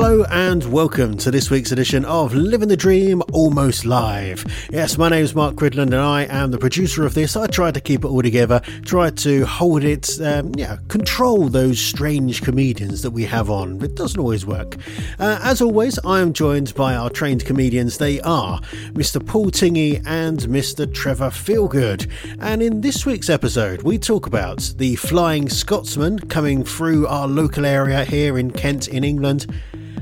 Hello and welcome to this week's edition of Living the Dream Almost Live. Yes, my name is Mark Cridland and I am the producer of this. I try to keep it all together, try to hold it, um, yeah, control those strange comedians that we have on. It doesn't always work. Uh, as always, I am joined by our trained comedians. They are Mr. Paul Tingy and Mr. Trevor Feelgood. And in this week's episode, we talk about the Flying Scotsman coming through our local area here in Kent, in England.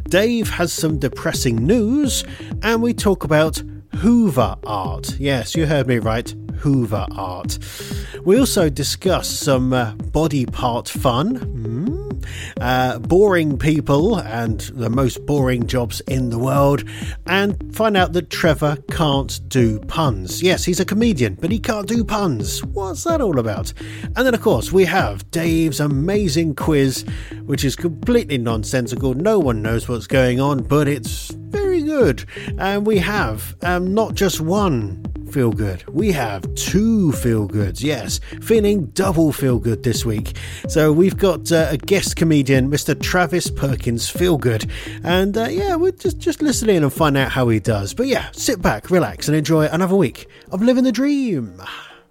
Dave has some depressing news, and we talk about Hoover art. Yes, you heard me right. Hoover art. We also discuss some uh, body part fun, mm, uh, boring people, and the most boring jobs in the world, and find out that Trevor can't do puns. Yes, he's a comedian, but he can't do puns. What's that all about? And then, of course, we have Dave's amazing quiz, which is completely nonsensical. No one knows what's going on, but it's very good. And we have um, not just one feel good. We have two feel goods, yes, feeling double feel good this week. So we've got uh, a guest comedian, Mr. Travis Perkins Feel Good, and uh, yeah, we're just just listen in and find out how he does. But yeah, sit back, relax, and enjoy another week of living the dream.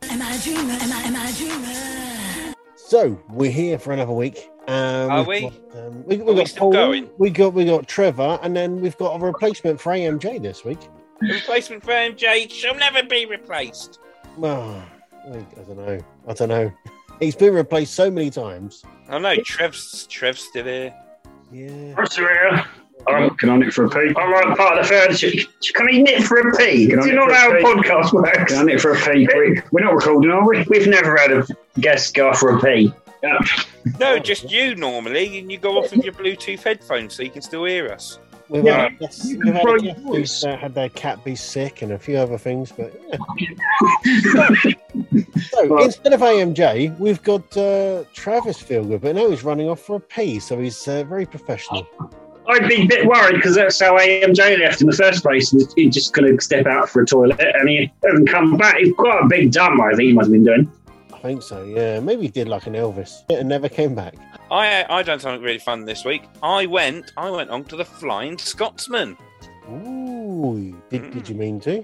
Am I a dreamer? Am I, am I a dreamer? So we're here for another week. Um, Are we've we? Got, um, we, Are we've we got still Paul, going? we got we got Trevor, and then we've got a replacement for AMJ this week. Replacement for MJ shall never be replaced. Well, I, I don't know. I don't know. He's been replaced so many times. Oh no, Trev's Trev's still here. Yeah. That's rare. I'm, Can I knit for a pee? I'm like part of the furniture. Can he knit for a pea? Can I Do you know how a a podcast works? Can I knit for a pea? We- We're not recording, are we? We've never had a guest go for a pee. Yeah. No, just you normally, and you go off with your Bluetooth headphones so you can still hear us. We've Yeah. had, we've had, a guest who's uh, had their cat be sick and a few other things, but yeah. so Well- instead of AMJ, we've got uh, Travis Fielder, but now he's running off for a pee, so he's uh, very professional. I'd be a bit worried because that's how AMJ left in the first place. He's he's just going to step out for a toilet and he hasn't come back. He's quite a big dump, I think he must have been doing. I think so, yeah. Maybe he did like an Elvis and never came back. I I done something really fun this week. I went I went on to the Flying Scotsman. Ooh, did, did you mean to?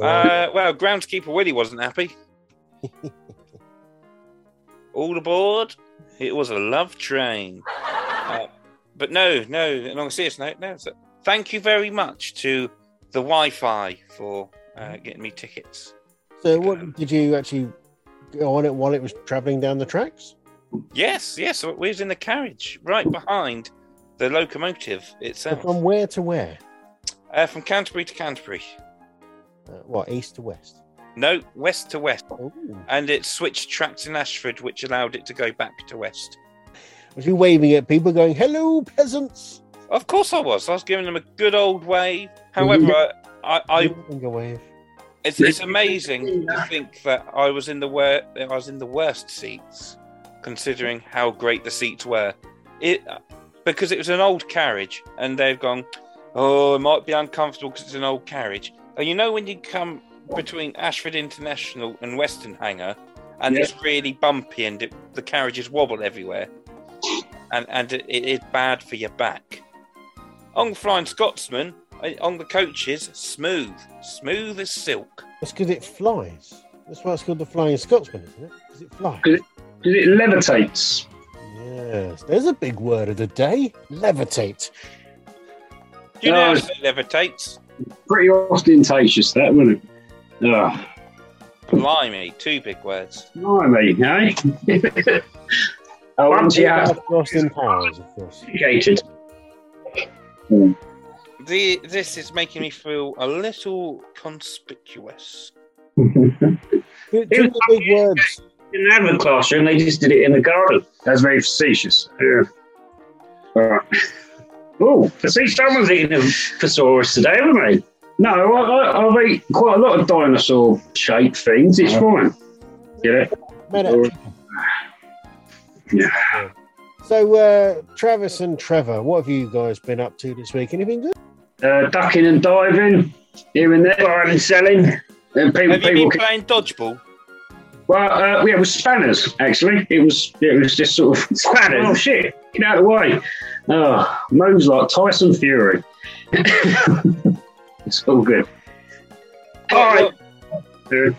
Uh, well, groundskeeper Willie wasn't happy. All aboard. It was a love train. Uh, but no, no, on a serious note, no. So thank you very much to the Wi-Fi for uh, getting me tickets. So, what did you actually on it while it was travelling down the tracks? Yes, yes, we was in the carriage right behind the locomotive So itself, from where to where? uh, from Canterbury to Canterbury. Uh, what, east to west? No, west to west, Ooh. and it switched tracks in Ashford, which allowed it to go back to west. Was he waving at people going, hello, peasants? Of course, I was. I was giving them a good old wave. However, I, I, I. it's, it's amazing to think that I was in the wor- I was in the worst seats, considering how great the seats were. It because it was an old carriage, and they've gone. Oh, it might be uncomfortable because it's an old carriage. And you know when you come between Ashford International and Westenhanger, and Yeah. it's really bumpy and it, the carriages wobble everywhere, and and it, it is bad for your back. On the Flying Scotsman, on the coaches, smooth, smooth as silk. It's because it flies. That's why it's called the Flying Scotsman, isn't it? Because it flies. Good. Because it levitates. Yes, there's a big word of the day levitate. Do you No, know how it levitates? Pretty ostentatious, that, wasn't it? Oh, Blimey, two big words. blimey, eh? oh, once you have Austin Powers, of course. educated. The, this is making me feel a little conspicuous. Two, two the big words. Didn't have a classroom, they just did it in the garden. That's very facetious. Yeah. All right. Oh, I see someone's eating a thesaurus today, haven't they? No, I, I, I've eaten quite a lot of dinosaur shaped things. It's fine. Get it? Made Or- it. Yeah. So, uh, Travis and Trevor, what have you guys been up to this week? Anything good? Uh, ducking and diving, here and there, buying and selling. And people, Have you people been playing dodgeball? Well, uh, yeah, it was spanners actually. It was it was just sort of spanners. Oh shit! Get out of the way! Oh, moves like Tyson Fury. it's all good. All right. What,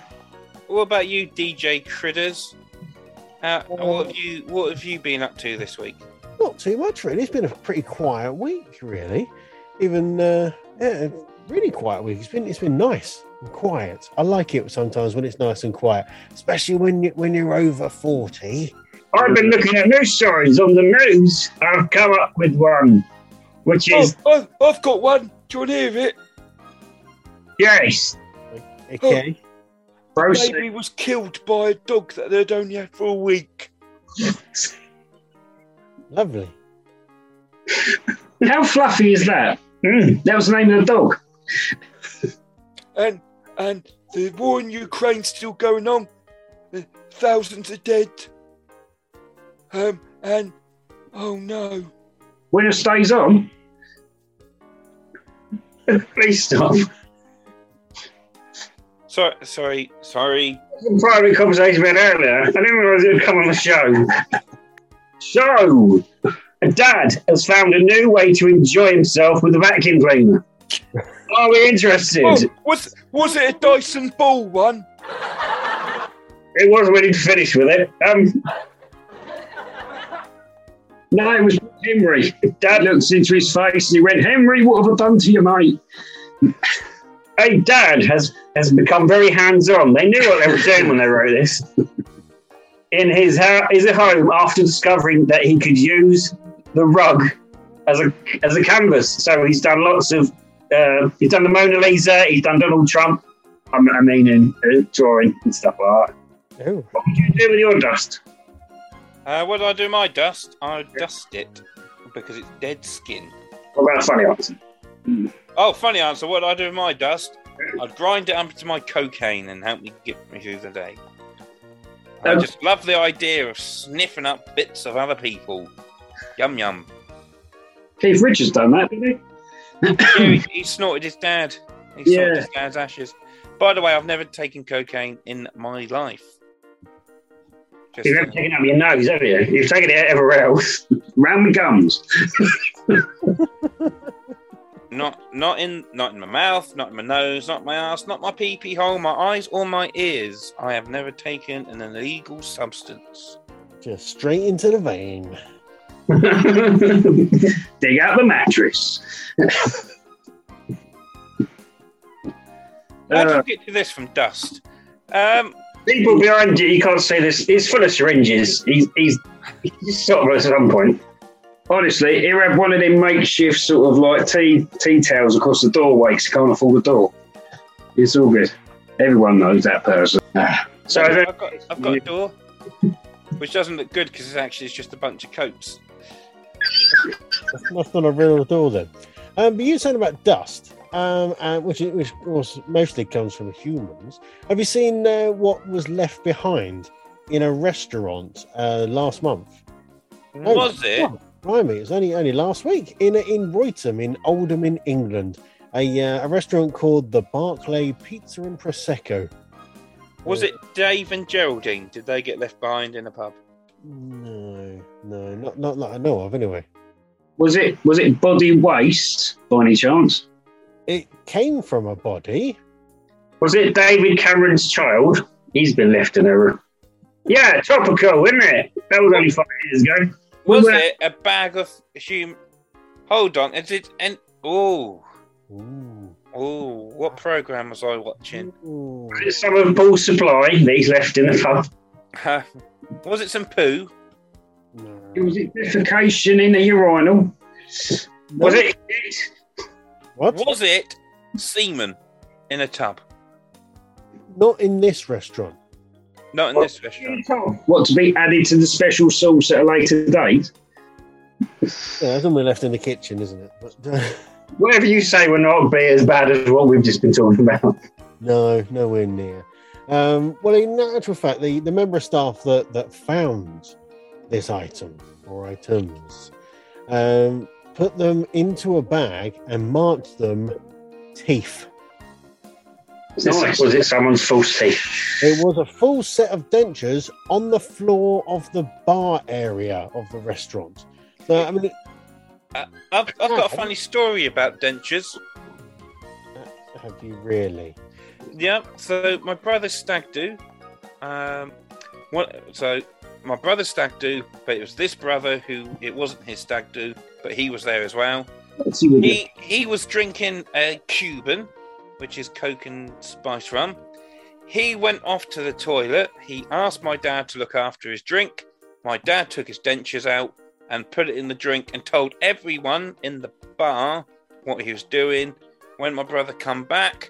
what about you, DJ Critters? How, what have you What have you been up to this week? Not too much, really. It's been a pretty quiet week, really. Even, uh, yeah, really quiet week. It's been, it's been nice and quiet. I like it sometimes when it's nice and quiet, especially when you when you're over forty. I've been looking at news stories on the news. I've come up with one, which is I've, I've got one. Do you want to hear it? yes, Okay. proceed. Baby was killed by a dog that they'd only had for a week. Lovely. How fluffy is that? Mm, that was the name of the dog. and and the war in Ukraine's still going on. Thousands are dead. Um, and oh no, Winner stays on. Please stop. Sorry, sorry, sorry. Private conversation we had earlier. I didn't realise it would come on the show. So, a dad has found a new way to enjoy himself with a vacuum cleaner. Are we interested? oh, was was it a Dyson ball one? It was when he'd finished with it. Um, no, it was Henry. Dad looked into his face and he went, Henry, what have I done to you, mate? Hey, Dad has, has become very hands on. They knew what they were doing when they wrote this. In his, his home, after discovering that he could use the rug as a as a canvas, so he's done lots of. Uh, he's done the Mona Lisa. He's done Donald Trump. I I mean, in uh, drawing and stuff like that. Oh, What would you do with your dust? Uh, what do I do my dust? I dust it because it's dead skin. What about a funny answer? Oh, funny answer. What do I do with my dust? I'd grind it up into my cocaine and help me get me through the day. I Um, just love the idea of sniffing up bits of other people. Yum yum. Keith Richards done that, didn't Yeah, he? he, he snorted his dad. He Yeah. snorted his dad's ashes. By the way, I've never taken cocaine in my life. Just, You've never taken it up your nose, have you? You've taken it everywhere else. Round the gums. not not in not in my mouth, not in my nose, not my ass, not my pee pee hole, my eyes, or my ears. I have never taken an illegal substance. just straight into the vein. Dig out the mattress. How Uh, you get to this from dust? Um, people behind you, you can't see this. He's full of syringes. He's, he's, he's sort of at some point. Honestly, he had one of them makeshift sort of like tea tea towels across the doorway 'cause he can't afford the door. It's all good. Everyone knows that person. So I've got I've got a door, which doesn't look good because it's actually just a bunch of coats. That's, that's not a real door then. Um, but you're said about dust, um, uh, which which of course mostly comes from humans. Have you seen uh, what was left behind in a restaurant uh, last month? Oh, Was it? Oh, blimey, it was only only last week in in Royton in Oldham in England. A, uh, a restaurant called the Barclay Pizza and Prosecco. Was it Dave and Geraldine? Did they get left behind in a pub? No, no, not not that I know of. Anyway, was it was it body waste by any chance? it came from a body. Was it David Cameron's child? He's been left in a. Room. Yeah, topical, isn't it? That was only five years ago. Was were- it a bag of human? Hold on, is it? And oh, Ooh. oh, what program was I watching? Ooh. Was it some of Paul's supply that he's left in the pub? Uh, was it some poo? No. Was it defecation in the urinal? Was it? What? Was it semen in a tub? Not in this restaurant. Not in this restaurant. What to be added to the special sauce at a later date? Yeah, that's normally left in the kitchen, isn't it? But, uh, Whatever you say will not be as bad as what we've just been talking about. no, nowhere near. Um, well, in actual fact, the, the member of staff that, that found this item or items um, put them into a bag and marked them teeth. Nice. Was it someone's false teeth? It was a full set of dentures on the floor of the bar area of the restaurant. So, I mean, Uh, I've, I've got a funny story about dentures. have you really? Yeah, so my brother's stag do. Um, what? So my brother's stag do, but it was this brother who it wasn't his stag do, but he was there as well. Let's see what you- He he was drinking a Cuban, which is Coke and spice rum. He went off to the toilet. He asked my dad to look after his drink. My dad took his dentures out and put it in the drink and told everyone in the bar what he was doing. When my brother come back,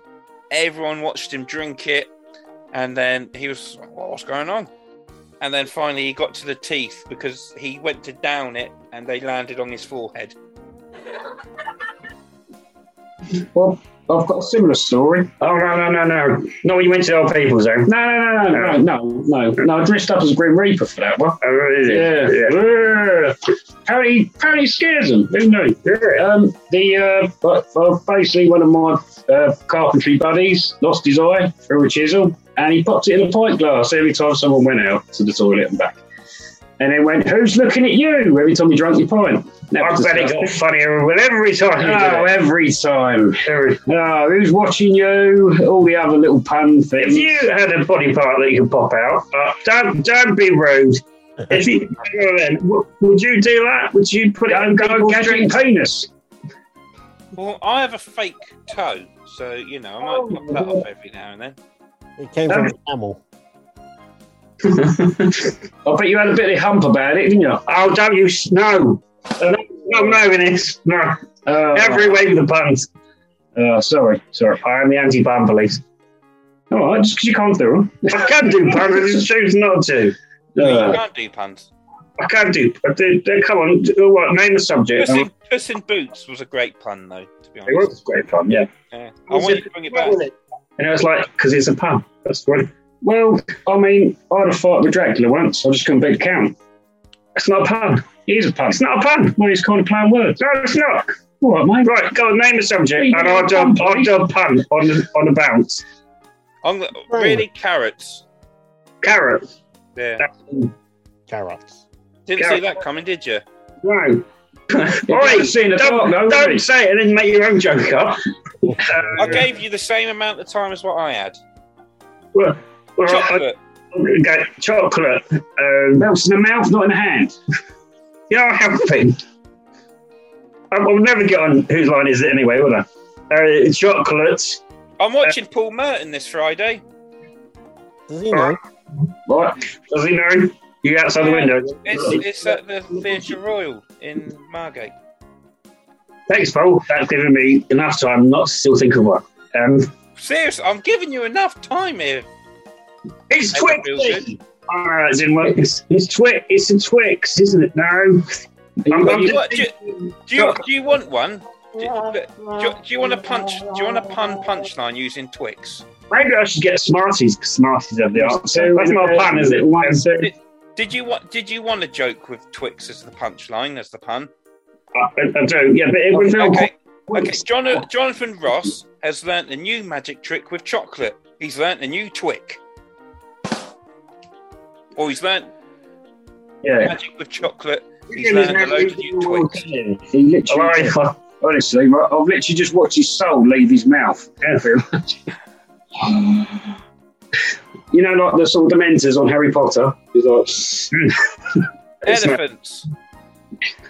everyone watched him drink it, and then he was, "What's going on?" And then finally he got to the teeth because he went to down it and they landed on his forehead. Well, I've got a similar story. Oh no no no no! Not when you went to old people's home. No no no no no no no! no I dressed up as a Grim Reaper for that one. Oh, is it? Yeah. yeah. Apparently, apparently scares them. Who knew? Yeah. Um, the uh, but, well, basically one of my uh, carpentry buddies lost his eye through a chisel, and he popped it in a pint glass every time someone went out to the toilet and back. And then went, "Who's looking at you?" Every time you drank your pint. I bet it got funnier with every time. Oh, every time. Oh, who's watching you? All the other little pun things. If you had a body part that you could pop out, uh, don't don't be rude. If you, would you do that? Would you put it on go gadget penis? Well, I have a fake toe, so you know I might pop that off every now and then. It came from a camel. I bet you had a bit of hump about it, didn't you? Oh, don't you? s- No. Uh, no, no, no, Ines. No. Uh, Every way with the puns. Uh, sorry, sorry. I am the anti-ban police. All right, just because you can't do them. I can do puns, I just choose not to. you Uh, can't do puns. I can do. I do, do- come on, do, what, name the subject. Puss in, Puss in Boots was a great pun, though. To be honest. It honest, was great fun, yeah. yeah. I want you to bring it back. And it was like, because it's a pun. That's what. Well, I mean, I had a fight with Dracula once. I just couldn't beat the count. It's not a pun. It is a pun. It's not a pun. Well, it's kind of playing words. No, it's not. All right, mate. Right, go on, name the subject, and I'll do, I'll do a pun on the, on the bounce. On the, really carrots. Carrots. Yeah. Carrots. Didn't see that coming, did you? No. All right, don't, don't say it and then make your own joke up. I gave you the same amount of time as what I had. Well, well, I- Chocolate. Okay, chocolate. Um, Melts in the mouth, not in the hand. yeah, I'm helping. I will never get on whose line is it anyway, will I? Uh, chocolate. I'm watching Paul Merton this Friday. Does he know? What? Does he know? You outside the window. It's it's at the Theatre Royal in Margate. Thanks, Paul. That's given me enough time not to still think of one. Um, Seriously, I'm giving you enough time here. it's Make Twix. it feel good. Ah, it's, in, it's, it's Twix. It's a Twix, isn't it? No. I'm, I'm You want- do, do you do you want one? Do, do, do you want a punch? Do you want a pun punchline using Twix? Maybe I should get Smarties because Smarties have the answer. That's not a pun, is it? Did, did you want? Did you want a joke with Twix as the punchline, as the pun? I, I do, yeah, but it feel Okay, okay. John, Jonathan Ross has learnt a new magic trick with chocolate. He's learnt a new Twick, or he's learnt Yeah. magic with chocolate. He's learnt a load of new Twix. He literally, honestly, I've literally just watched his soul leave his mouth. Can't very much. You know, like the sort of dementors on Harry Potter. He's like Elephants.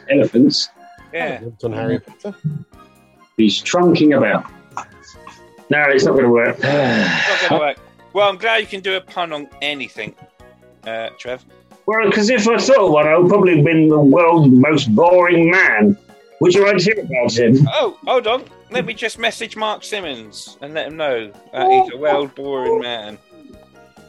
elephants. Yeah. On Harry Potter. He's trunking about. No, it's not going to work. Not gonna work. Well, I'm glad you can do a pun on anything, uh, Trev. Well, because if I thought of one, I would probably have been the world's most boring man. Would you like to hear about him? Oh, hold on. Let me just message Mark Simmons and let him know that he's a world boring man.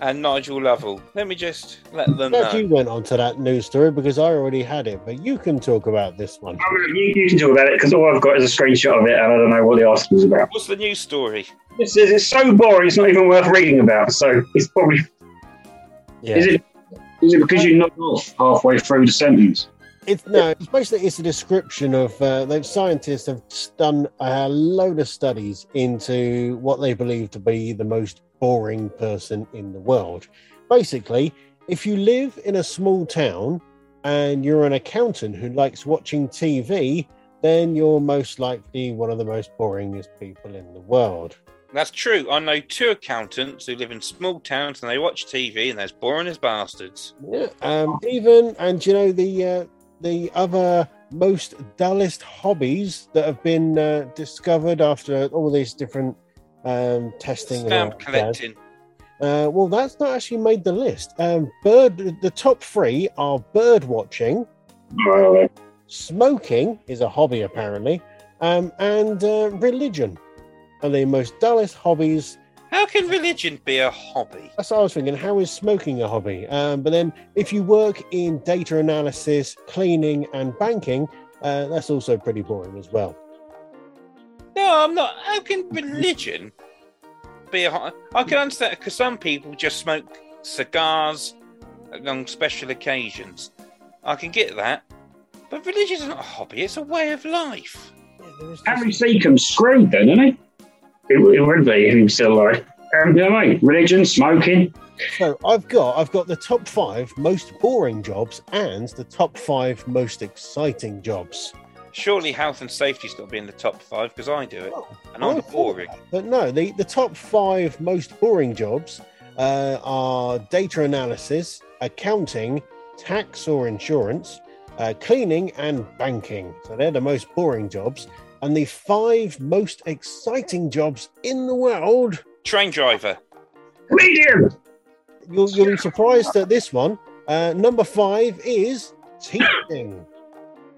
And Nigel Lovell. Let me just let them know. you went on to that news story because I already had it, but you can talk about this one. You, you can talk about it because all I've got is a screenshot of it, and I don't know what the article's about. What's the news story? This is it's so boring. It's not even worth reading about. So it's probably Yeah. is it is it because you knocked off halfway through the sentence? It's no. It's basically it's a description of uh, those scientists have done a load of studies into what they believe to be the most boring person in the world. Basically, if you live in a small town and you're an accountant who likes watching TV, then you're most likely one of the most boringest people in the world. That's true. I know two accountants who live in small towns and they watch TV and they're as boring as bastards. Yeah. Um, even and you know the uh, the other most dullest hobbies that have been uh, discovered after all these different um, testing. and Stamp collecting. Uh, well, that's not actually made the list. Um, bird. The top three are bird watching, smoking is a hobby apparently, um, and uh, religion are the most dullest hobbies How can religion be a hobby? That's what I was thinking. How is smoking a hobby? Um, but then, if you work in data analysis, cleaning, and banking, uh, that's also pretty boring as well. No, I'm not. How can religion be a hobby? I can understand because some people just smoke cigars on special occasions. I can get that. But religion is not a hobby, it's a way of life. Harry Secombe's screwed then, isn't he? It, it would be if he was still alive. Um, you know what I mean? Religion, smoking. So I've got I've got the top five most boring jobs and the top five most exciting jobs. Surely health and safety's got to be in the top five because I do it. And I I'm boring. that, But no, the, the top five most boring jobs uh, are data analysis, accounting, tax or insurance, uh, cleaning, and banking. So they're the most boring jobs. And the five most exciting jobs in the world, Train driver. Medium. you'll, you'll be surprised at this one. Uh, number five is teaching.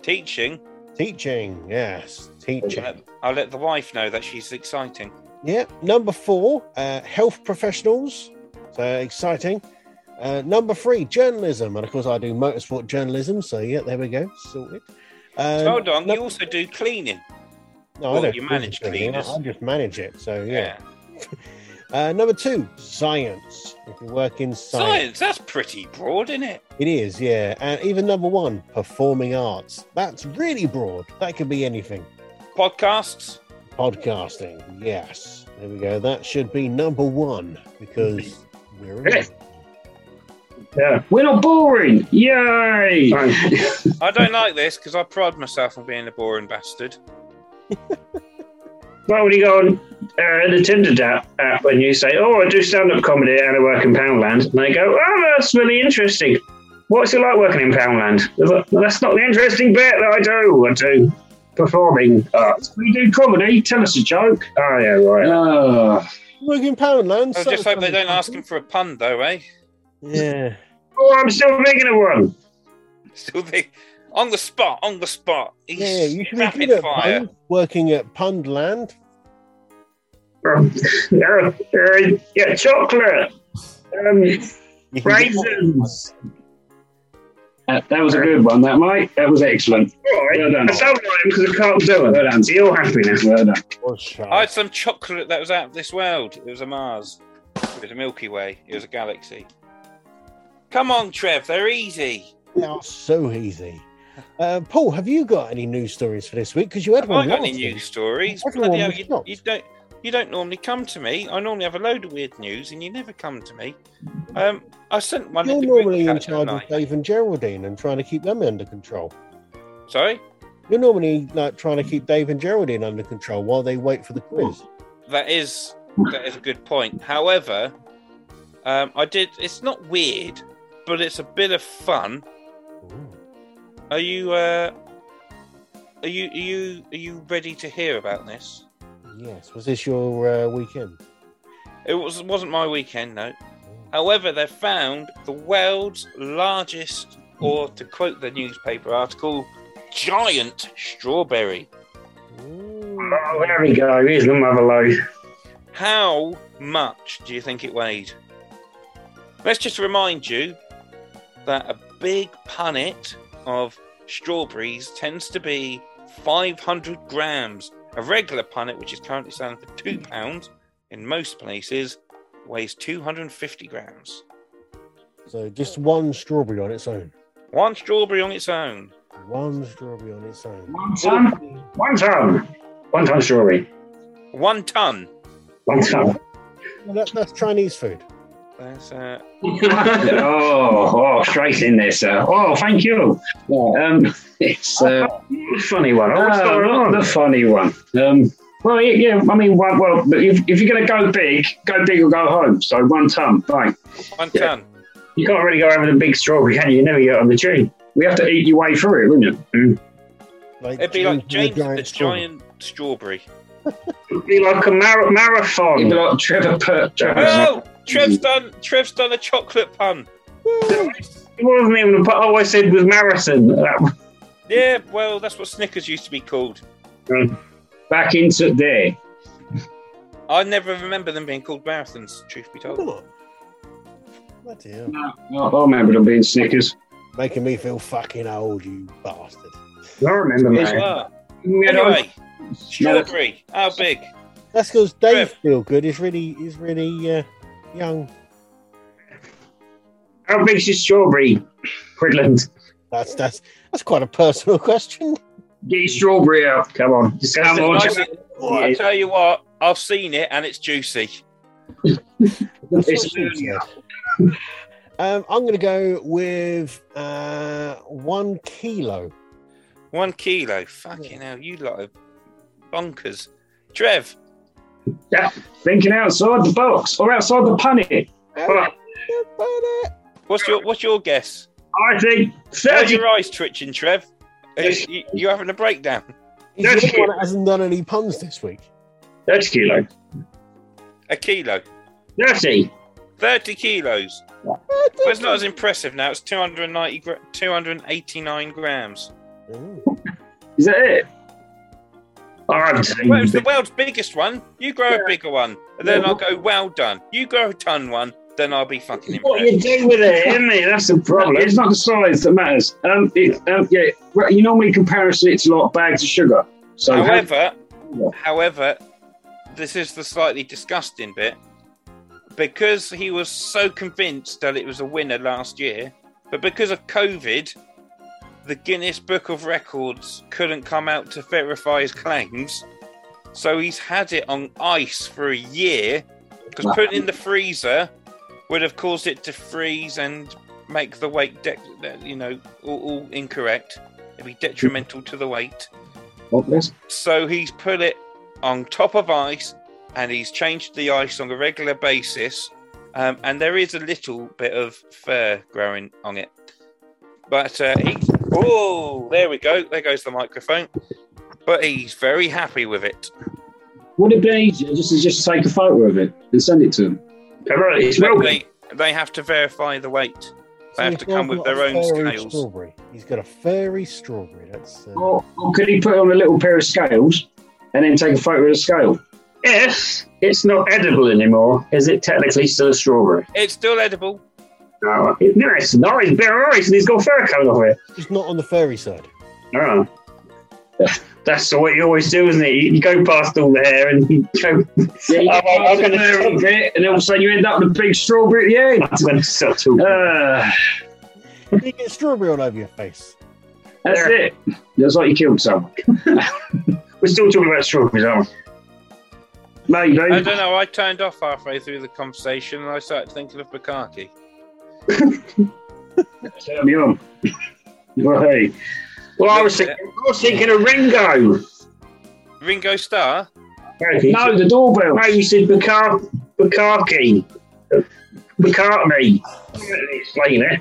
Teaching. teaching, yes, teaching. I'll let- I'll let the wife know that she's exciting. Yeah. Number four, uh, health professionals. So exciting. Uh, number three, journalism. And of course, I do motorsport journalism. So, yeah, there we go. Sorted. Um, Hold on, no- you also do cleaning. No, I well, don't you manage cleaning, I- cleaners. I just manage it. So, yeah. Yeah. Uh, number two, science. If you work in science. Science, that's pretty broad, isn't it? It is, yeah. And even number one, performing arts. That's really broad. That could be anything. Podcasts. Podcasting, yes. There we go. That should be number one because we're in. Yeah. We're not boring. Yay. I don't like this because I pride myself on being a boring bastard. Well, when you go on uh, the Tinder app, app and you say, "Oh, I do stand-up comedy and I work in Poundland," and they go, "Oh, that's really interesting. What's it like working in Poundland?" Like, "Well, that's not the interesting bit that I do. I do performing arts. We do comedy. Tell us a joke. Oh yeah, right. Oh, Working Poundland. I so- just hope they don't ask him for a pun, though, eh? Yeah. oh I'm still thinking of one. Still think on the spot, on the spot. He's Yeah, you should be rapid good at fire. puns, working at Pundland. Um, yeah, uh, yeah, chocolate. Um, You can get- raisins. That, that was a good one, that mate. That was excellent. Right. Well done. I sound like because I can't do it. Well done. So you're happy now. Well done. Or. I had some chocolate that was out of this world. It was a Mars. It was a Milky Way. It was a galaxy. Come on, Trev. They're easy. They are so easy. Uh, Paul, have you got any news stories for this week? Because you had Have I one got any news stories? Bloody hell, you, you don't. You don't normally come to me. I normally have a load of weird news, and you never come to me. Um, I sent one. You're in the group normally in charge of Dave and Geraldine and trying to keep them under control. Sorry, You're normally like trying to keep Dave and Geraldine under control while they wait for the quiz. that is that is a good point. However, um, I did. It's not weird, but it's a bit of fun. Are you? Uh, are you? Are you? Are you ready to hear about this? Yes. Was this your uh, weekend? It was wasn't my weekend, no. However, they found the world's largest, or to quote the newspaper article, giant strawberry. Oh, there we go. Here's the mother load. How much do you think it weighed? Let's just remind you that a big punnet of strawberries tends to be 500 grams. A regular punnet, which is currently selling for £2, in most places weighs 250 grams. So just one strawberry on its own. One strawberry on its own. One strawberry on its own. One ton. One ton. One ton strawberry. One ton. One ton. Well, that, that's Chinese food. That's uh, oh, oh, straight in there, sir. Oh, thank you. Um, it's uh, funny one. Oh, what's going on? The funny one. Um, well, yeah, yeah, I mean, well, well but if, if you're going to go big, go big or go home. So one ton, fine. one Yeah. ton. You can't really go over the big strawberry, can you? You never get on the tree. We have to eat your way through it, wouldn't you? Mm. Like It'd be like James James the strawberry. giant strawberry. It'd be like a mar- marathon. You'd be like Trevor Pert. Oh, Trev's mm. done. Trev's done a chocolate pun. It wasn't even. But all I said was marathon. Yeah, well, that's what Snickers used to be called. Mm. Back into there. I never remember them being called marathons. Truth be told. Come on. Bloody hell. I remember them being Snickers. Making me feel fucking old, you bastard. I remember Yes, that. We strawberry. How big? That's because Dave Trev. feel good. He's really, he's really uh, young. How big's your strawberry, Quidland? That's that's that's quite a personal question. Get your strawberry out. Come on. Just come on. Nice- I tell you what, I've seen it and it's juicy. It's what she said. um, I'm going to go with uh, one kilo. One kilo. Fucking hell, you lot are bonkers. Trev, Yeah, thinking outside the box or outside the punny. Well, what's your what's your guess? I think How's 30. your eyes twitching, Trev? Are Yes. you, you having a breakdown? He's the only one that hasn't done any puns this week. 30 kilo. A kilo. 30. 30 kilos. Well, it's not as impressive now. It's 290, gra- 289 grams. Ooh. Is that it? I haven't seen Well, it's the world's biggest one. You grow a bigger one, and then I'll go, well done. You grow a ton one, then I'll be fucking What you impressed. do with it, isn't it? That's the problem. It's not the size that matters. Um, it, um, yeah, you normally compare it to like bags of sugar. So However, Yeah. however, this is the slightly disgusting bit. Because he was so convinced that it was a winner last year, but because of COVID, the Guinness Book of Records couldn't come out to verify his claims. So he's had it on ice for a year because putting it in the freezer would have caused it to freeze and make the weight, de- you know, all, all incorrect. It'd be detrimental to the weight. This? So he's put it on top of ice and he's changed the ice on a regular basis. Um, and there is a little bit of fur growing on it. But uh, he. Oh, there we go. There goes the microphone. But he's very happy with it. Would it be easier just to just take a photo of it and send it to them? It's But they, they have to verify the weight. They have to come with their own fairy scales. Strawberry. He's got a fairy strawberry. That's uh, or, or could he put on a little pair of scales and then take a photo of the scale? If it's not edible anymore. Is it technically still a strawberry? It's still edible. No, it, no it's not. It's bare and he's got fur coming off it. just not on the furry side. Oh. That's what you always do, isn't it? You, you go past all the hair and you go. Yeah, you Oh, get I'm going to it, and all of a sudden you end up with a big strawberry at the end. That's when it's subtle. Uh, You get strawberry all over your face. that's it. That's like you killed someone. We're still talking about strawberries, aren't we? Maybe. I don't know. I turned off halfway through the conversation and I started thinking of Bukaki. Turn me on. well, hey. Well, I was thinking, I was thinking of Ringo. Ringo Starr? No, the doorbell. No, you said Bukaki. Bukaki. Bukaki. Explain it.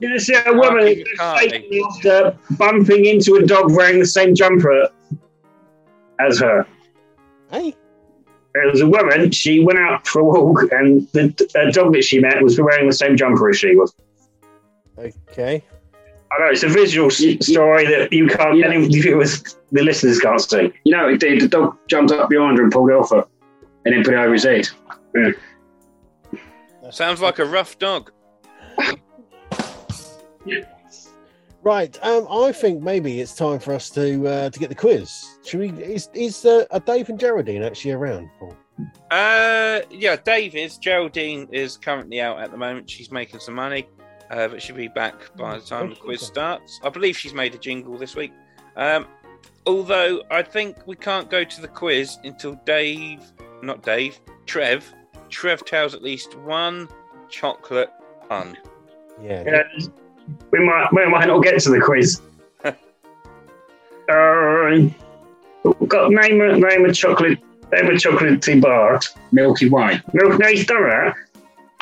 Did you see a woman Bukaki, Bukaki. after bumping into a dog wearing the same jumper as her? Hey, There was a woman, she went out for a walk, and the a dog that she met was wearing the same jumper as she was. okay. I know, it's a visual s- story that you can't, Yeah. any viewers, the listeners can't see. You know, it did. The dog jumped up behind her and pulled it off her, and then put it over his head. Sounds like a rough dog. Right. Um, I think maybe it's time for us to uh, to get the quiz. Should we? Is is uh, are Dave and Geraldine actually around? Paul? Uh, yeah, Dave is. Geraldine is currently out at the moment. She's making some money, uh, but she'll be back by the time the quiz starts. I believe she's made a jingle this week. Um, although I think we can't go to the quiz until Dave, not Dave, Trev, Trev tells at least one chocolate pun. Yeah. Yeah, we might we might not get to the quiz. uh, got name a name a chocolate name a chocolatey bar. Milky Way. Milk. No, he's done that.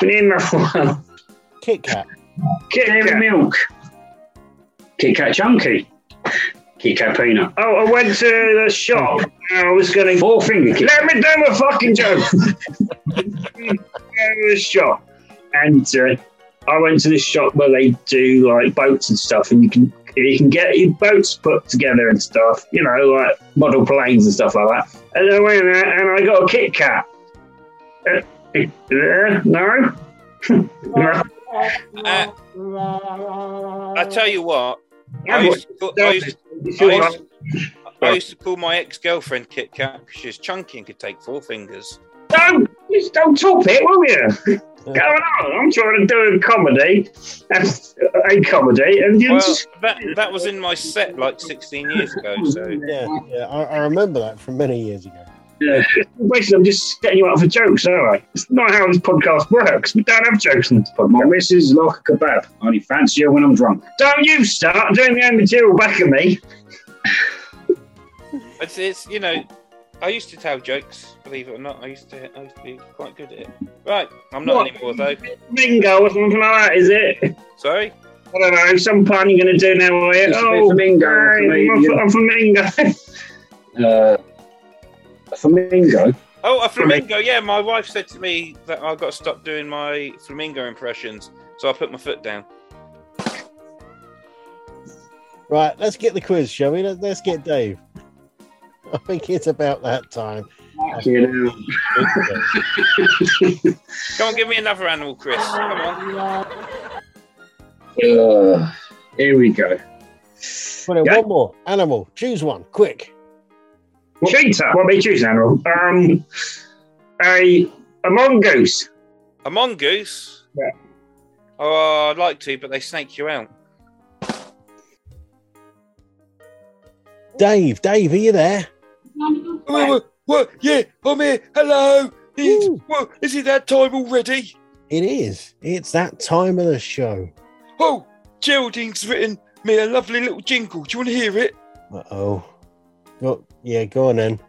We need another one. Kit Kat. Kit Dairy Kat. milk. Kit Kat Chunky. Kit Kat Peanut. Oh, I went to the shop. and I was going to. Four finger Kit Let me do my fucking joke. I went to the shop, and uh, I went to this shop where they do like boats and stuff, and you can you can get your boats put together and stuff. You know, like model planes and stuff like that. And I went there and I got a Kit Kat. Uh, uh, no. no. Uh, I tell you what, I used, to call, I, used, I, used, I used to call my ex-girlfriend Kit Kat because she's chunky and could take four fingers. Don't, don't top it, will you? Going on. I'm trying to do a comedy, and a comedy, and you Well, just that that was in my set like 16 years ago. So Yeah, yeah. I, I remember that from many years ago. Yeah. basically I'm just setting you up for jokes, aren't I? It's not how this podcast works. We don't have jokes in this podcast. My missus is like a kebab. I only fancy her when I'm drunk. Don't you start doing the own material back at me. it's, it's you know, I used to tell jokes. Believe it or not, I used to I used to be quite good at it. Right, I'm not What? anymore though. Bingo or something like that, is it? Sorry. I don't know. Some pun you're going to do now, are you? It's a Oh, flamingo, hey, I'm, comedian. I'm flamingo. Uh, a flamingo. Oh, a flamingo. Yeah, my wife said to me that I've got to stop doing my flamingo impressions, so I put my foot down. Right, let's get the quiz, shall we? Let's, let's get Dave. I think it's about that time. You know. Come on, give me another animal, Chris. Come on. Uh, here we go. Well, then, Yeah. One more animal. Choose one, quick. Cheetah. What may you choose, animal? Um, a, a mongoose. A mongoose. Yeah. Oh, I'd like to, but they snake you out. Dave, Dave, are you there? What? Yeah, I'm here. Hello. What, is it that time already? It is. It's that time of the show. Oh, Geraldine's written me a lovely little jingle. Do you want to hear it? Uh oh. Yeah, go on then.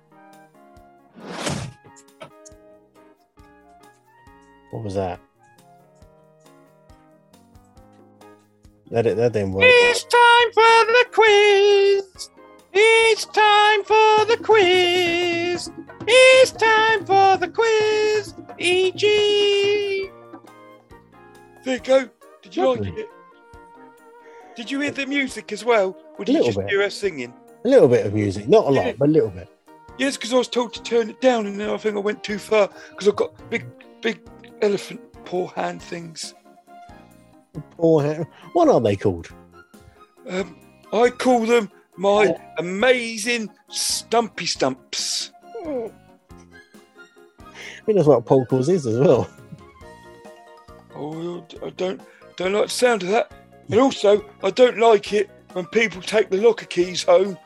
What was that? That it. That didn't work. It's time for the quiz. It's time for the quiz. It's time for the quiz. E.G. There you go. Did you Lovely. like it? Did you hear the music as well? Or did you just bit. hear us singing? A little bit of music, not a lot, but a little bit. Yes, because I was told to turn it down, and then I think I went too far because I've got big, big elephant paw hand things. Or how- what are they called? Um, I call them my amazing stumpy stumps. I think that's what Paul calls his as well. Oh, I don't don't like the sound of that. And also, I don't like it when people take the locker keys home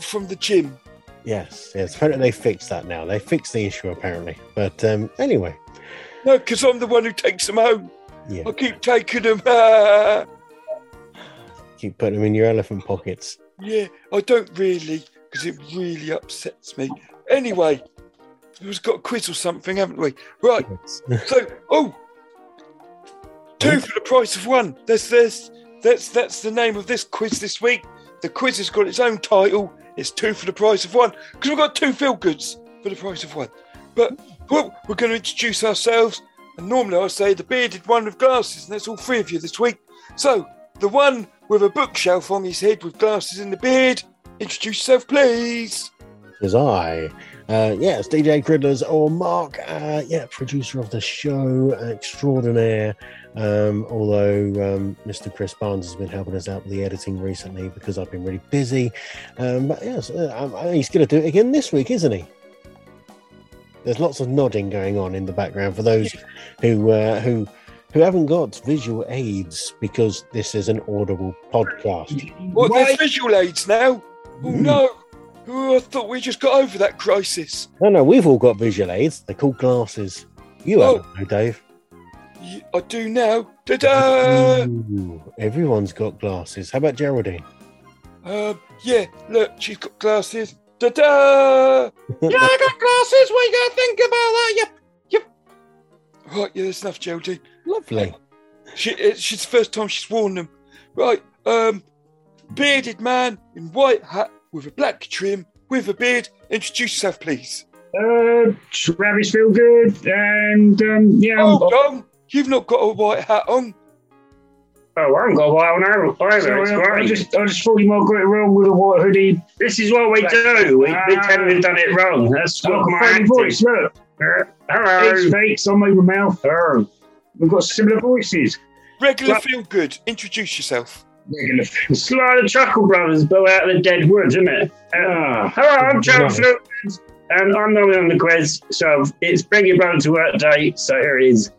from the gym. Yes, yes. Apparently they fixed that now. They fixed the issue apparently. But um, anyway, No, because I'm the one who takes them home. yeah, I keep taking them. Keep putting them in your elephant pockets. Yeah, I don't really, because it really upsets me. Anyway, we've got a quiz or something, haven't we? Right. So, oh, two for the price of one. That's this. That's that's the name of this quiz this week. The quiz has got its own title. It's two for the price of one because we've got two feel goods for the price of one. But well, we're going to introduce ourselves. And normally I say the bearded one with glasses, and that's all three of you this week. So the one with a bookshelf on his head with glasses and the beard. Introduce yourself, please. Because I, uh, it's DJ Criddlers or Mark, uh, yeah, producer of the show extraordinaire. Um, although um, Mr. Chris Barnes has been helping us out with the editing recently because I've been really busy. Um, but yes, uh, um, he's going to do it again this week, isn't he? There's lots of nodding going on in the background for those who uh, who who haven't got visual aids because this is an audible podcast. What, there's visual aids now? Oh no! Oh, I thought we just got over that crisis. No, no, we've all got visual aids. They're called glasses. You Oh. haven't, no, Dave. Y- I do now. Ta-da! Ooh, everyone's got glasses. How about Geraldine? Um, yeah, look, she's got glasses. Ta-da! yeah, I got glasses. What you gonna think about that? You Right, yeah, that's enough, Geraldine. Lovely. She, it's, she's the first time she's worn them. Right, um, bearded man in white hat with a black trim with a beard. Introduce yourself, please. Uh, Travis feel good, and um, yeah. I'm- Hold on, you've not got a white hat on. Oh, I haven't got a white one either. either. It's I, I just, I just thought you might got it wrong with a white hoodie. This is what we do. We, we Ah. tell we've done it wrong. That's Look, what a my funny acting. voice. Look, Uh, he hello. speaks. I move my mouth. Oh, we've got similar voices. Regular Well- feel good. Introduce yourself. Regular It's like the Chuckle Brothers blow out of the dead woods, isn't it? Uh, Ah, hello, I'm Joe Right. And I'm not on the quiz. So it's bring your brother to work day. So here it is.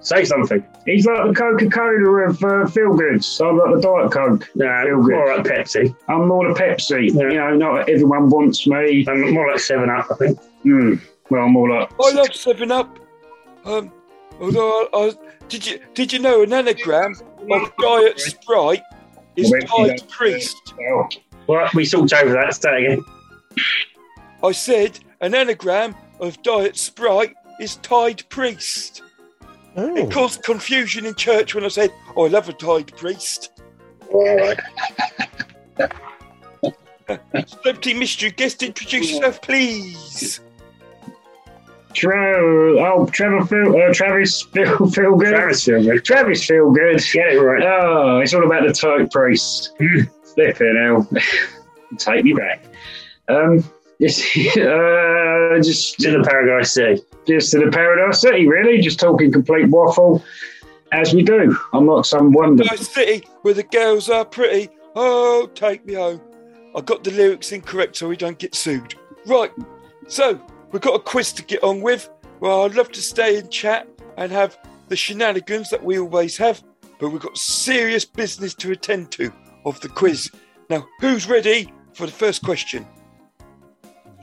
Say something. he's like the Coca Cola of uh, feel goods. So I'm like the Diet Coke. No, Feel good. more like Pepsi. I'm more the Pepsi. Yeah. You know, not everyone wants me. I'm more like Seven Up, I think. Hmm. Well, I'm more like. I love Seven Up. Um, although I, I, did you did you know an anagram of Diet Sprite is Well, Tide. Priest? Well, we sort over that. Start again. I said an anagram of Diet Sprite is Tide Priest. Oh, It caused confusion in church when I said, oh, I love a Tide Priest. Celebrity mystery guest, introduce yourself, please. Trevor, oh, Trevor feel, uh, Travis feel, feel good. Travis feel good. Travis feel good. Get it right. Oh, it's all about the Turk priest. Flipping hell. Take me back. Um, it's, uh, just To the Paradise City. just to the Paradise City, really. Just talking complete waffle, as we do. I'm not some wonder. Nice city where the girls are pretty. Oh, take me home. I got the lyrics incorrect so we don't get sued. Right, so we've got a quiz to get on with. Well, I'd love to stay and chat and have the shenanigans that we always have, but we've got serious business to attend to of the quiz. Now, who's ready for the first question?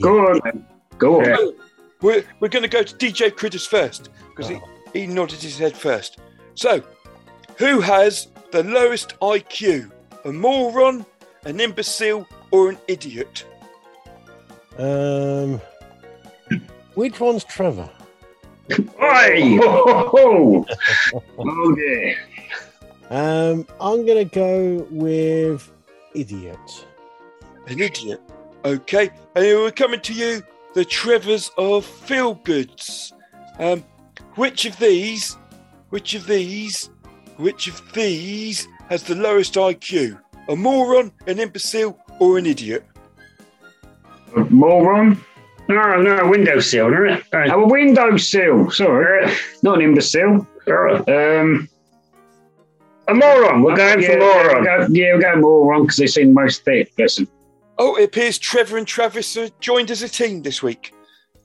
Go on, then. Go on. Yeah. We're, we're going to go to DJ Critters first because he, he nodded his head first. So, who has the lowest IQ? A moron, an imbecile, or an idiot? um, which one's Trevor? Oi! Oh, oh dear. Um, I'm gonna go with idiot. An idiot. Okay, and we're coming to you, the Trevors of Feel Goods. Um, which of these, which of these, which of these has the lowest IQ? A moron, an imbecile, or an idiot? A Moron. No, no, windowsill, isn't it? Uh, Oh, a windowsill. Sorry, not an imbecile. Um, a moron. We're going yeah, for moron. Yeah, we'll go, yeah, we'll go moron because they seem the most fit. Listen. Oh, it appears Trevor and Travis are joined as a team this week.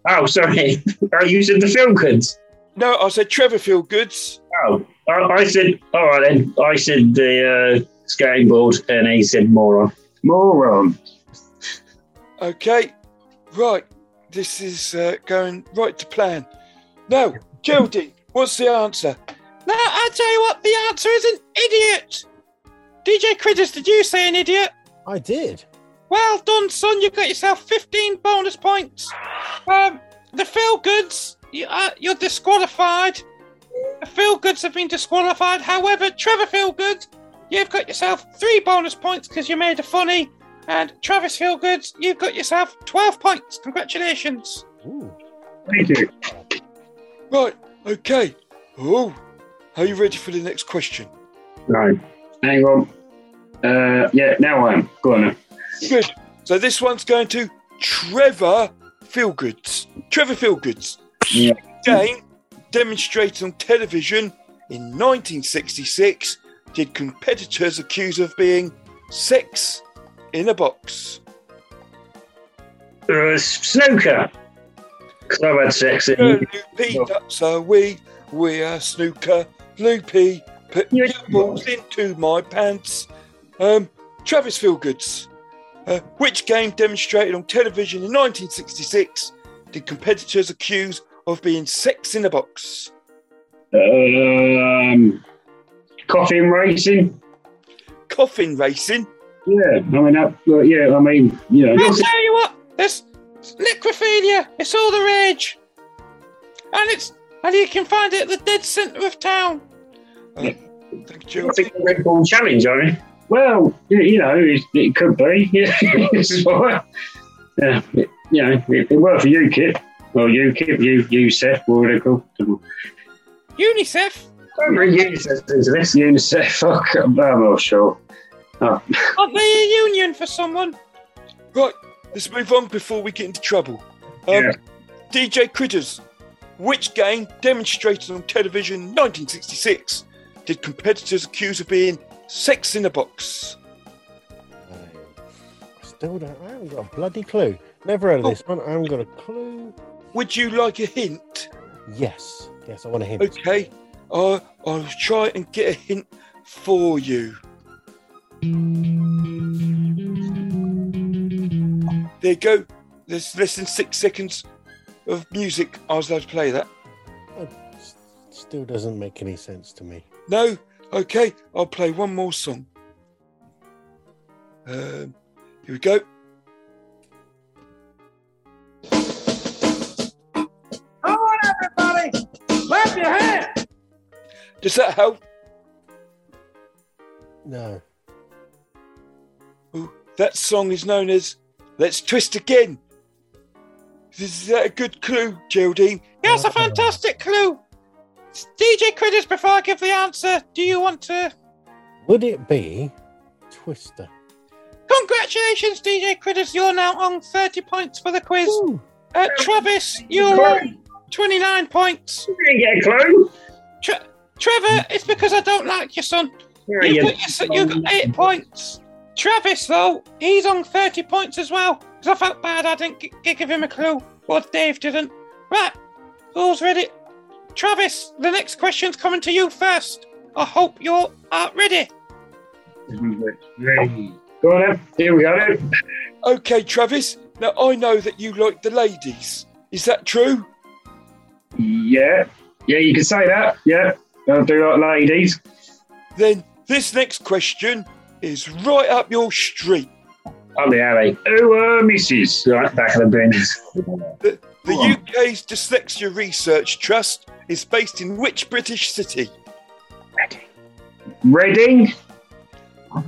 Oh, sorry. oh, you said the film goods. No, I said Trevor Feel Goods. Oh, I, I said, all right then. I said the uh, skating board, and he said moron. Moron. Okay, right. This is uh, going right to plan. Now, Geraldine, what's the answer? No, I tell you what, the answer is an idiot. DJ Critters, did you say an idiot? I did. Well done, son. You got yourself 15 bonus points. Um, the feel goods, you, uh, you're disqualified. The feel goods have been disqualified. However, Trevor Feel Good, you've got yourself three bonus points because you made a funny. And Travis Feel Goods, you've got yourself 12 points. Congratulations. Ooh. Thank you. Right, okay. Oh, are you ready for the next question? No. Hang on. Uh, yeah, now I am. Go on. Then. Good. So this one's going to Trevor Feelgoods. Trevor Feelgoods. Yeah. Game demonstrated on television in 1966 did competitors accuse of being sex in a box. Uh, snooker. 'Cause I've had sex. Uh, And Loopy, that's are we. We are snooker. Loopy, put your balls into my pants. Um, Travis Philgoods. Uh, which game demonstrated on television in 1966 did competitors accuse of being sex in a box? um, coffin racing. Coffin racing. Yeah, I mean, that, well, yeah, I mean, you know, I'll tell you what, there's necrophilia. It's all the rage, and it's and you can find it at the dead centre of town. Uh, thank you, I think the Red Bull Challenge, I mean. Well, you you know, it, it could be. Yeah, it's all right. Yeah, it, you know, it, it worked for you, UKIP. Well, UKIP, you, USEF, what are they called? UNICEF. Don't bring UNICEF into this. UNICEF, fuck, I'm not sure. Oh, Aren't they a union for someone? Right, let's move on before we get into trouble. Um, Yeah. DJ Critters, which game demonstrated on television in 1966 did competitors accuse of being sex in a box? I still don't. I haven't got a bloody clue. Never heard of this one. I haven't got a clue. Would you like a hint? Yes, yes, I want to hint. Okay, uh, I'll try and get a hint for you. There you go. There's less than six seconds of music. I was allowed to play that. Still doesn't make any sense to me. No? Okay, I'll play one more song. Um, here we go. Come on, everybody! Clap your hands! Does that help? No. Ooh, that song is known as Let's Twist Again. Is that a good clue, Geraldine? Yes, a fantastic clue. DJ Critters, before I give the answer, do you want to? Would it be Twister? Congratulations, DJ Critters. You're now on 30 points for the quiz. Uh, Travis, you're on 29 points. you didn't get a clue. Tre- Trevor, it's because I don't like your son. Yeah, You, yeah. got your son- you got eight points. Travis, though, he's on 30 points as well. Because I felt bad I didn't g- g- give him a clue. Or Dave didn't. Right, who's ready? Travis, the next question's coming to you first. I hope you're uh, ready. Go on then. Here we go then. Okay, Travis. Now I know that you like the ladies. Is that true? Yeah. Yeah, you can say that. Yeah. I do like ladies. Then this next question is right up your street. Oh, the alley. Who uh, misses? Right, back of the bins. The, the UK's Dyslexia Research Trust is based in which British city? Reading.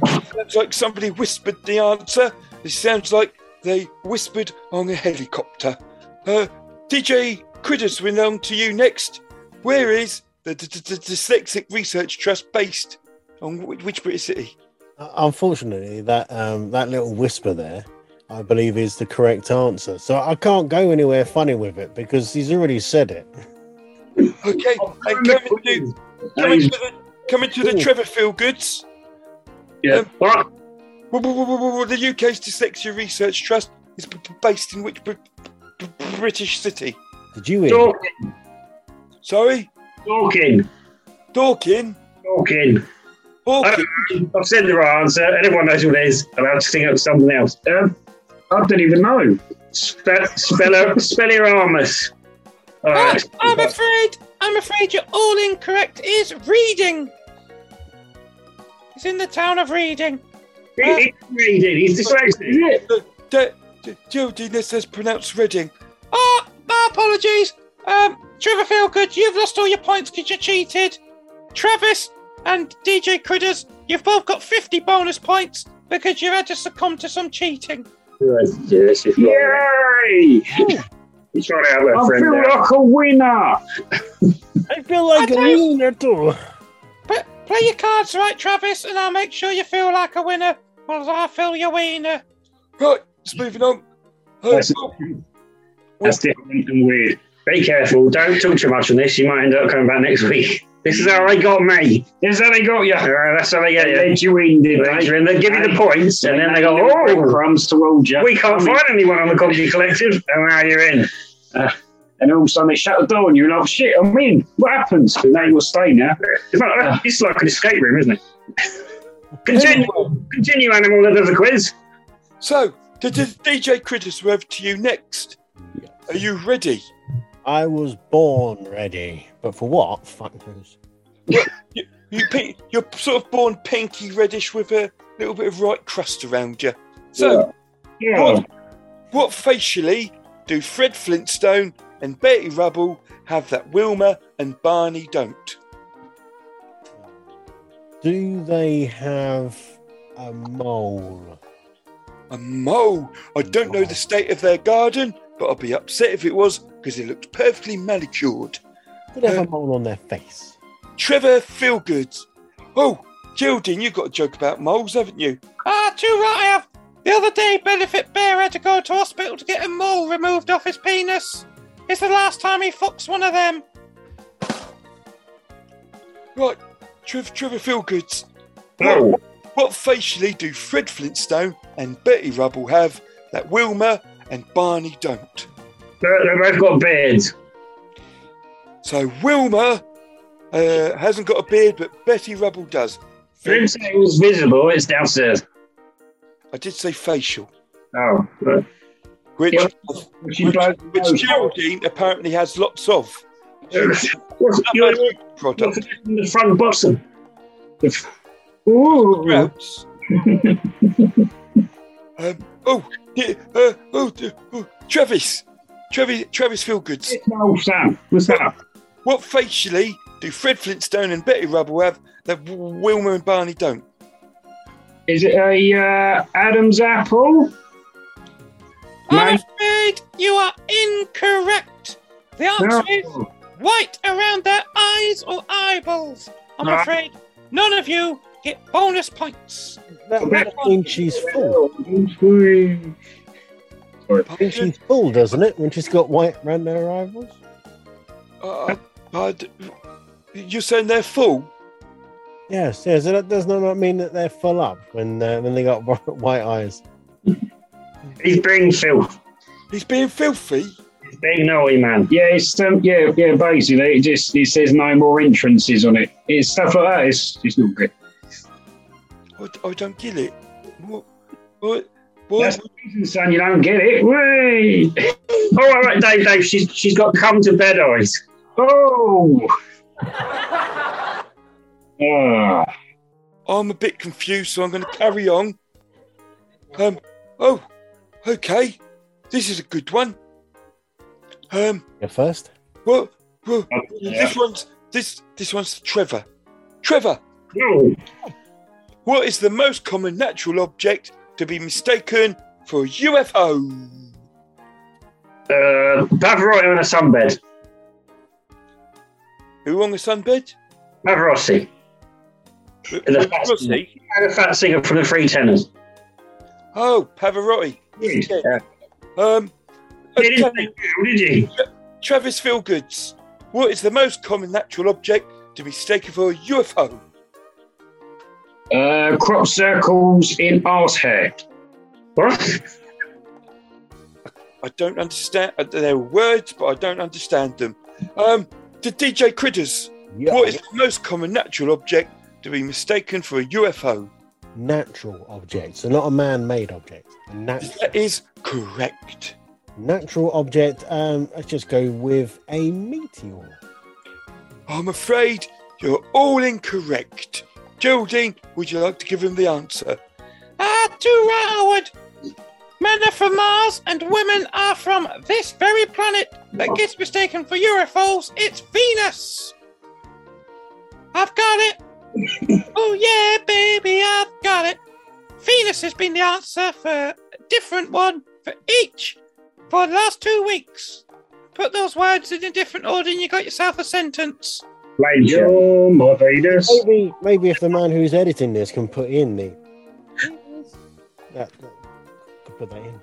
Sounds like somebody whispered the answer. It sounds like they whispered on a helicopter. Uh, DJ Critters, we're on to you next. Where is the, D- D- D- Dyslexic Research Trust based? On which British city? Uh, Unfortunately, that um, that little whisper there, I believe, is the correct answer. So I can't go anywhere funny with it because he's already said it. Okay, and coming to, coming to the, coming to the Trevor Feelgoods. Yeah. Um, Well, well, well, well, well, The UK's Dyslexia Research Trust is b- b- based in which Br- Br- British city? Did you hear? Talking. Sorry, Talking. Dorking. Talking. Hawking. I've said the right answer. Anyone knows what it is. And I'll just think of something else. Um, I don't even know. Spell, spell, Spelliaramus. All Ah, right. I'm afraid, I'm afraid you're all incorrect. It is Reading. It's in the town of Reading. He- He's reading. He's dyslexic, isn't it? D- D- Geraldine, this says pronounced Reading. Oh, my apologies. Um, Trevor Feelgood, you've lost all your points because you cheated. Travis and DJ Critters, you've both got 50 bonus points because you had to succumb to some cheating. Yes, it's Yay! He's trying to have a I friend feel out. like a winner. I feel like I a winner too. But play your cards right, Travis, and I'll make sure you feel like a winner. While I feel your wiener. Right, let's moving on. That's, oh, that's different and weird. Be careful. Don't talk too much on this. You might end up coming back next week. This is how they got me. This is how they got you. Uh, that's how they get you. They you. led you in, did They, they? they give you the points, and then they go, Little "Oh, crumbs towards you. we can't find anyone on the Coggy Collective." And now you're in. Uh, and all of a sudden they shut the door, and you're like, shit, I'm in. What happens? And now you're staying now. It's like, it's like an escape room, isn't it? Continue, continue, animal that does a quiz. So, the, the DJ Critters are over to you next. Are you ready? I was born ready, but for what? Fuck knows. you, you, you're sort of born pinky reddish with a little bit of white crust around you. So, Yeah. what, what facially do Fred Flintstone and Betty Rubble have that Wilma and Barney don't? Do they have a mole? A mole. I don't know the state of their garden, but I'd be upset if it was because it looked perfectly manicured. Do they have a mole on their face? Trevor Feelgoods. Oh, Geraldine, you've got a joke about moles, haven't you? Ah, too right I have. The other day, Benefit Bear had to go to hospital to get a mole removed off his penis. It's the last time he fucks one of them. Right, Trev, Trevor Feelgoods. Oh. What, what facially do Fred Flintstone and Betty Rubble have that Wilma and Barney don't? They've both got beards. So Wilma uh, hasn't got a beard, but Betty Rubble does. Didn't say it was visible, it's downstairs. I did say facial, Oh. right. which Yeah. Which, which Geraldine apparently has lots of. What's you're, you're Product. in the front bottom. The Ooh. Um, oh, uh, oh, oh, Travis, Travis, Travis Feelgoods. Sam, what's that? What facially do Fred Flintstone and Betty Rubble have that Wilma and Barney don't? Is it a uh, Adam's apple? I'm No. afraid you are incorrect. The answer is white around their eyes or eyeballs. I'm No. afraid none of you get bonus points. That, that means she's full. Ooh. I mean, she's full, doesn't it? When she's got white around her eyeballs? Uh, uh, d- you're saying they're full? Yes, yes. So that does not mean that they're full up when uh, when they got white eyes. He's being filth. He's being filthy. He's being naughty, man. Yeah, it's um, yeah, yeah. Basically, it just it says no more entrances on it. It's stuff like that. It's it's not good. I, I don't get it. What? What? What? That's the reason, son. You don't get it. Way. oh, all right, Dave. Dave. She's she's got come to bed eyes. Oh. Ah. I'm a bit confused, so I'm going to carry on. Um. Oh. Okay. This is a good one. Um. You're first. Well. well Yeah. This one's this this one's Trevor. Trevor. No. What is the most common natural object to be mistaken for a UFO? Uh, Pavarotti on a sunbed. Who on the sunbed? Pavarotti. And the fat singer. Rossi. And a fat singer from the Three Tenors. Oh, Pavarotti. Yeah. Um, okay. did he? Travis Feelgoods. What is the most common natural object to be mistaken for a UFO? Uh, crop circles in arse hair. What? I don't understand. uh, They're words, but I don't understand them. Um, the DJ Critters. Yeah. What is the most common natural object to be mistaken for a UFO? Natural objects, so not a man-made object. A nat- That is correct. natural object. Um, let's just go with a meteor. I'm afraid you're all incorrect. Geraldine, would you like to give him the answer? Ah, too right, Howard. Men are from Mars and women are from this very planet that gets mistaken for UFOs. It's Venus. I've got it. oh, yeah, baby, I've got it. Venus has been the answer for a different one for each for the last two weeks. Put those words in a different order and you got yourself a sentence. Blame your Venus. Maybe, maybe if the man who's editing this can put in the that, that could put that in.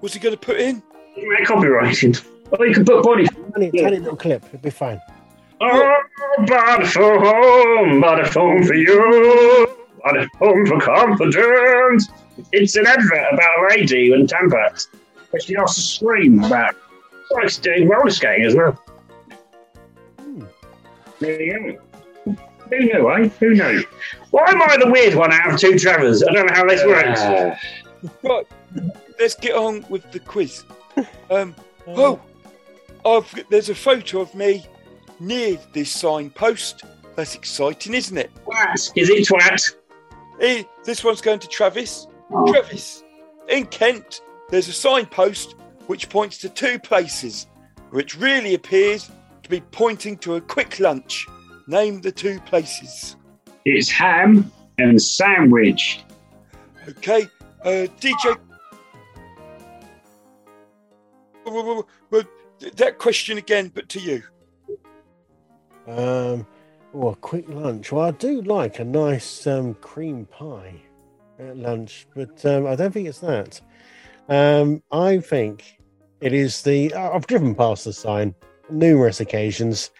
What's he going to put in? Copyrighted. Oh, you can put body. Tiny, tiny little clip. It'd be fine. Oh, body for home, body home for you, body home for confidence. It's an advert about a lady and tampons, but she has to scream about. likes doing roller skating as well. There you go. Who knew, eh? Who knew? Why am I the weird one out of two Trevors? I don't know how this works. Right, let's get on with the quiz. Um, oh, I've, there's a photo of me near this signpost. That's exciting, isn't it? Twat. Is it twat? Eh, this one's going to Travis. Oh. Travis, in Kent, there's a signpost which points to two places, which really appears to be pointing to a quick lunch. Name the two places. It's ham and sandwich. Okay, uh, DJ. Well, That question again, but to you. Um, oh, a quick lunch. Well, I do like a nice um, cream pie at lunch, but um, I don't think it's that. Um, I think it is the. I- I've driven past the sign numerous occasions.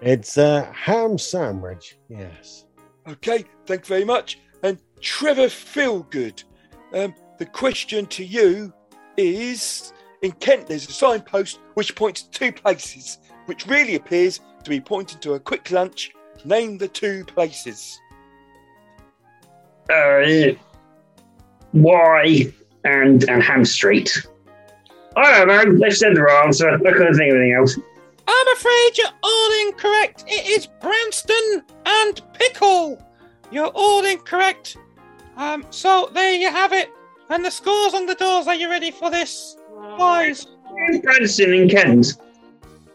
It's a ham sandwich. Yes. Okay, thank you very much. And Trevor Feelgood, um, the question to you is in Kent, there's a signpost which points to two places, which really appears to be pointing to a quick lunch. Name the two places. Uh, Wye and and Hamstreet. I don't know. They've said their answer. I couldn't think of anything else. I'm afraid you're all incorrect. It is Branston and Pickle. You're all incorrect. Um, so there you have it. And the scores on the doors. Are you ready for this, boys? Where's Branston in Kent?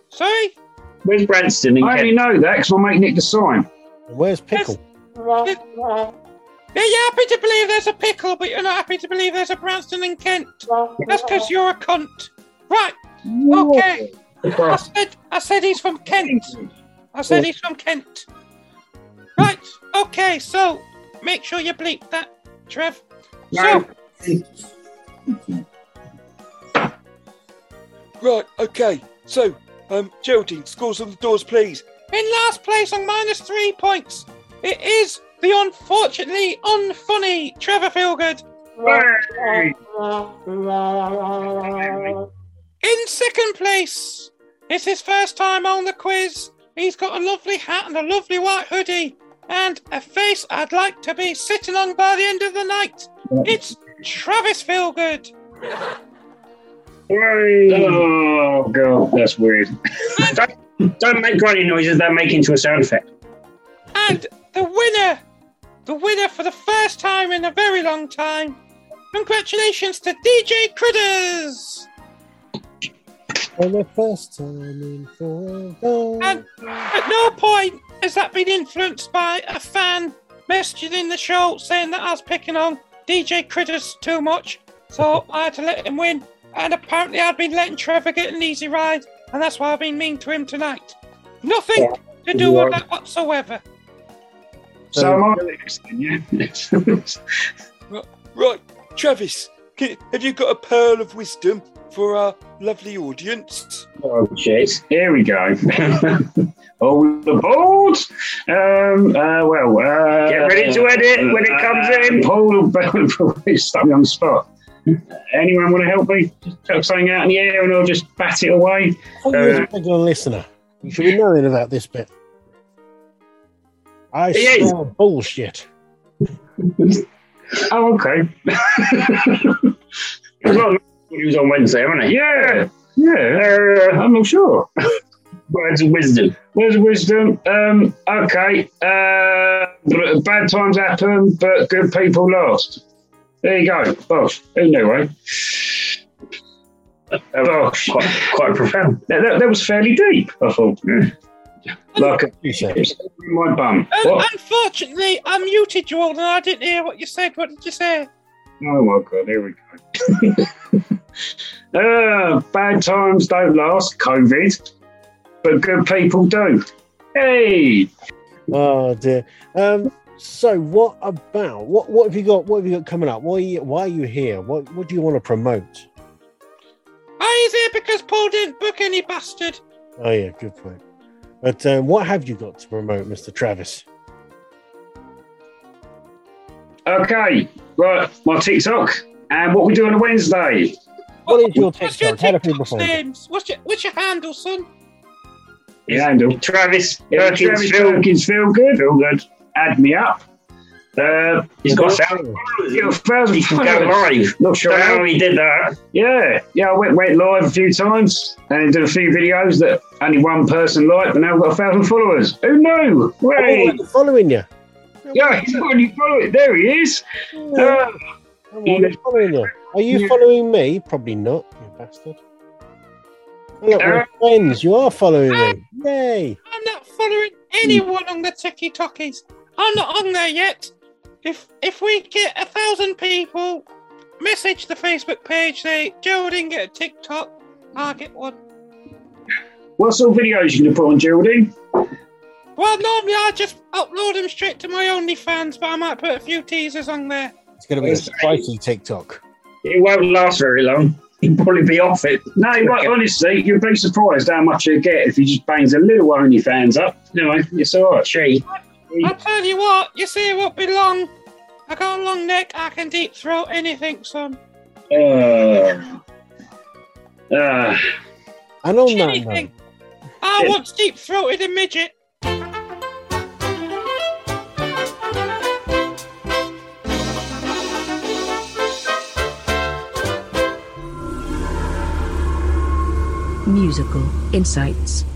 Sorry? Where's Branston in I only Kent? know that because my mate nicked the sign. Where's pickle? Yeah, you're happy to believe there's a pickle, but you're not happy to believe there's a Branston in Kent. That's because you're a cunt. Right. Okay. I said, I said he's from Kent. I said he's from Kent. Right. Okay. So make sure you bleep that, Trev. No. Right, okay. So, um, Geraldine, scores on the doors, please. In last place on minus three points, it is the unfortunately unfunny Trevor Feelgood. In second place, it's his first time on the quiz. He's got a lovely hat and a lovely white hoodie and a face I'd like to be sitting on by the end of the night. It's Travis Feelgood. Oh god, that's weird. don't, don't make grunting noises. They're making into a sound effect. And the winner, the winner for the first time in a very long time. Congratulations to DJ Critters. For the first time in forever. And at no point has that been influenced by a fan messaging in the show saying that I was picking on DJ Critters too much. So I had to let him win. And apparently I'd been letting Trevor get an easy ride. And that's why I've been mean to him tonight. Nothing to do with that whatsoever. So am I next then, yeah? Right, Travis, have you got a pearl of wisdom for our lovely audience? Oh shit. Here we go. All aboard! Um, uh, well, uh, Get ready to edit when it comes in. Paul, you stuck me on the spot. Anyone want to help me? Just chuck something out in the air and I'll just bat it away. Oh, you're a regular listener. You should be knowing about this bit. I He is. smell bullshit. Oh, okay. He was on, he was on Wednesday, wasn't he? yeah, yeah, uh, I'm not sure. Words of wisdom. Where's the wisdom? Um, okay. Uh, bad times happen, but good people last. There you go. Bosh. Who knew, eh? Bosh. Quite, quite profound. That, that, that was fairly deep, I thought. Yeah. Like a in my bum. And What? unfortunately, I muted you all and I didn't hear what you said. What did you say? Oh my god, here we go. uh, bad times don't last, COVID, but good people do. Hey, Oh dear. Um. So, what about what? What have you got? What have you got coming up? Why? Are you, why are you here? What? What do you want to promote? I was here because Paul didn't book any bastard. Oh yeah, good point. But um, what have you got to promote, Mister Travis? okay, right, my TikTok, and what we do on a Wednesday. what is your What's your TikTok? How TikTok names? What's your what's your handle, son? Yeah, handle. Travis Yeah, Perkins Travis Phil. Perkins feel good. Feel good. Add me up. Uh, He's got a thousand a thousand He can go followers. live. Not sure Don't how. how he did that. Yeah, yeah. I went, went live a few times and did a few videos that only one person liked, but now I've got a thousand followers. Who knew? Oh, following you. Yeah, he's already followed. There he is. Uh, I'm already following you. Are you following me? Probably not, you bastard. Look, we're Uh, friends. You are following me. Yay! I'm not following anyone on the TikTokies. I'm not on there yet. If if we get a thousand people, message the Facebook page, say Joe didn't get a TikTok, I'll get one. what sort of videos you going to put on Geraldine? Well, normally I just upload them straight to my OnlyFans, but I might put a few teasers on there. It's going to be a spicy TikTok. It won't last very long. He'll probably be off it. No, but honestly, you'd be surprised how much you get if you just bangs a little OnlyFans up. Anyway, it's all right. She. I'll tell you what, you see it won't be long. I got a long neck, I can deep throat anything, son. Uh, uh, And on that note, Anything. I once deep throated a midget. Musical Insights.